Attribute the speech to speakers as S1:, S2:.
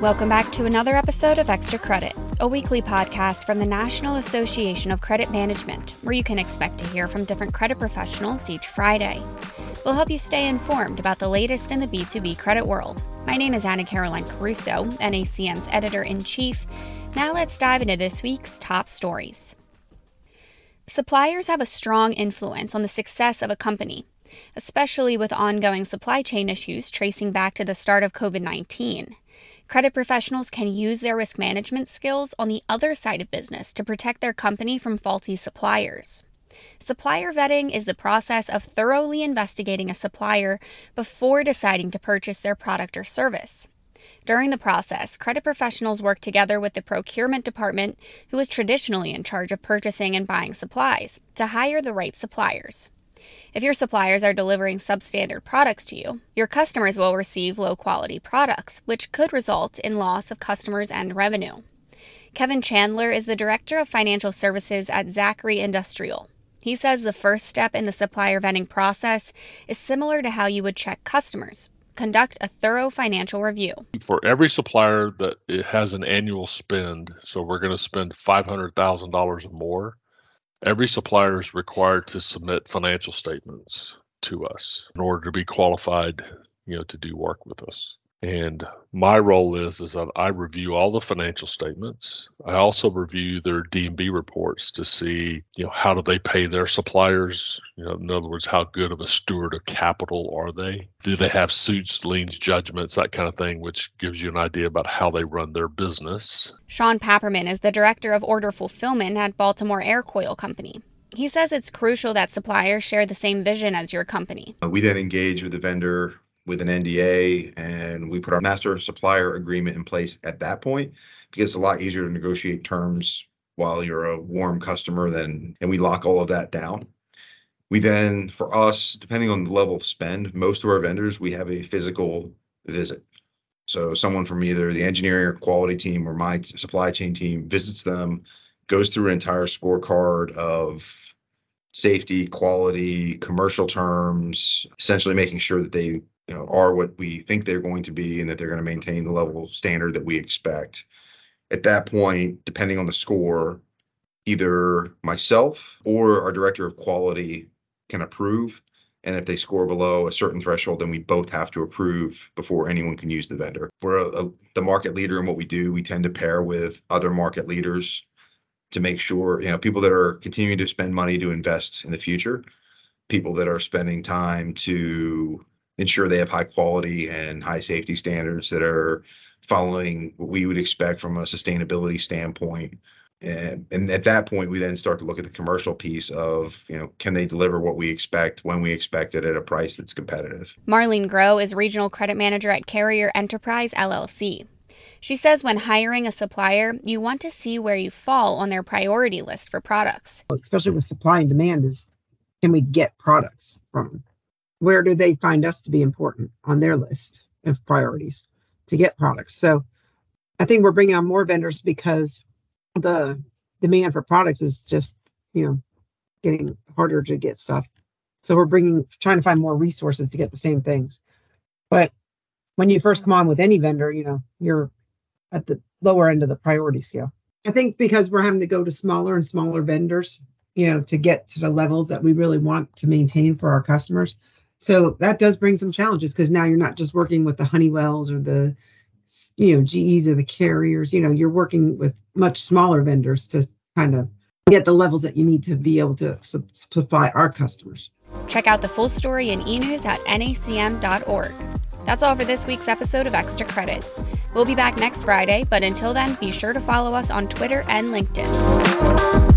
S1: Welcome back to another episode of Extra Credit, a weekly podcast from the National Association of Credit Management, where you can expect to hear from different credit professionals each Friday. We'll help you stay informed about the latest in the B2B credit world. My name is Annacaroline Caruso, NACM's editor in chief. Now let's dive into this week's top stories. Suppliers have a strong influence on the success of a company, especially with ongoing supply chain issues tracing back to the start of COVID 19. Credit professionals can use their risk management skills on the other side of business to protect their company from faulty suppliers. Supplier vetting is the process of thoroughly investigating a supplier before deciding to purchase their product or service. During the process, credit professionals work together with the procurement department, who is traditionally in charge of purchasing and buying supplies, to hire the right suppliers. If your suppliers are delivering substandard products to you, your customers will receive low quality products, which could result in loss of customers and revenue. Kevin Chandler is the Director of Financial Services at Zachry Industrial. He says the first step in the supplier vetting process is similar to how you would check customers. Conduct a thorough financial review.
S2: For every supplier that has an annual spend, so we're going to spend $500,000 or more, Every supplier is required to submit financial statements to us in order to be qualified, you know, to do work with us. And my role is is that I review all the financial statements. I also review their D&B reports to see, you know, how do they pay their suppliers? You know, in other words, how good of a steward of capital are they? Do they have suits, liens, judgments, that kind of thing, which gives you an idea about how they run their business.
S1: Sean Papperman is the director of order fulfillment at Baltimore Aircoil Company. He says it's crucial that suppliers share the same vision as your company.
S3: Uh, we then engage with the vendor with an NDA and we put our master supplier agreement in place at that point because it's a lot easier to negotiate terms while you're a warm customer than and we lock all of that down. We then for us, depending on the level of spend, most of our vendors we have a physical visit. So someone from either the engineering or quality team or my supply chain team visits them, goes through an entire scorecard of safety, quality, commercial terms, essentially making sure that they you know, are what we think they're going to be and that they're going to maintain the level of standard that we expect. At that point, depending on the score, either myself or our director of quality can approve. And if they score below a certain threshold, then we both have to approve before anyone can use the vendor. We're a, a, the market leader in what we do. We tend to pair with other market leaders to make sure, you know, people that are continuing to spend money to invest in the future, people that are spending time to ensure they have high quality and high safety standards that are following what we would expect from a sustainability standpoint. And, and at that point, we then start to look at the commercial piece of, you know, can they deliver what we expect when we expect it at a price that's competitive?
S1: Marlene Grow is regional credit manager at Carrier Enterprise LLC. She says when hiring a supplier, you want to see where you fall on their priority list for products.
S4: Especially with supply and demand, is can we get products from where do they find us to be important on their list of priorities to get products? So I think we're bringing on more vendors because the demand for products is just, you know, getting harder to get stuff. So we're bringing, trying to find more resources to get the same things. But when you first come on with any vendor, you know, you're at the lower end of the priority scale. I think because we're having to go to smaller and smaller vendors, you know, to get to the levels that we really want to maintain for our customers. So that does bring some challenges because now you're not just working with the Honeywells or the you know GEs or the carriers. You know, you're working with much smaller vendors to kind of get the levels that you need to be able to supply our customers.
S1: Check out the full story in e-news at nacm.org. That's all for this week's episode of Extra Credit. We'll be back next Friday, but until then, be sure to follow us on Twitter and LinkedIn.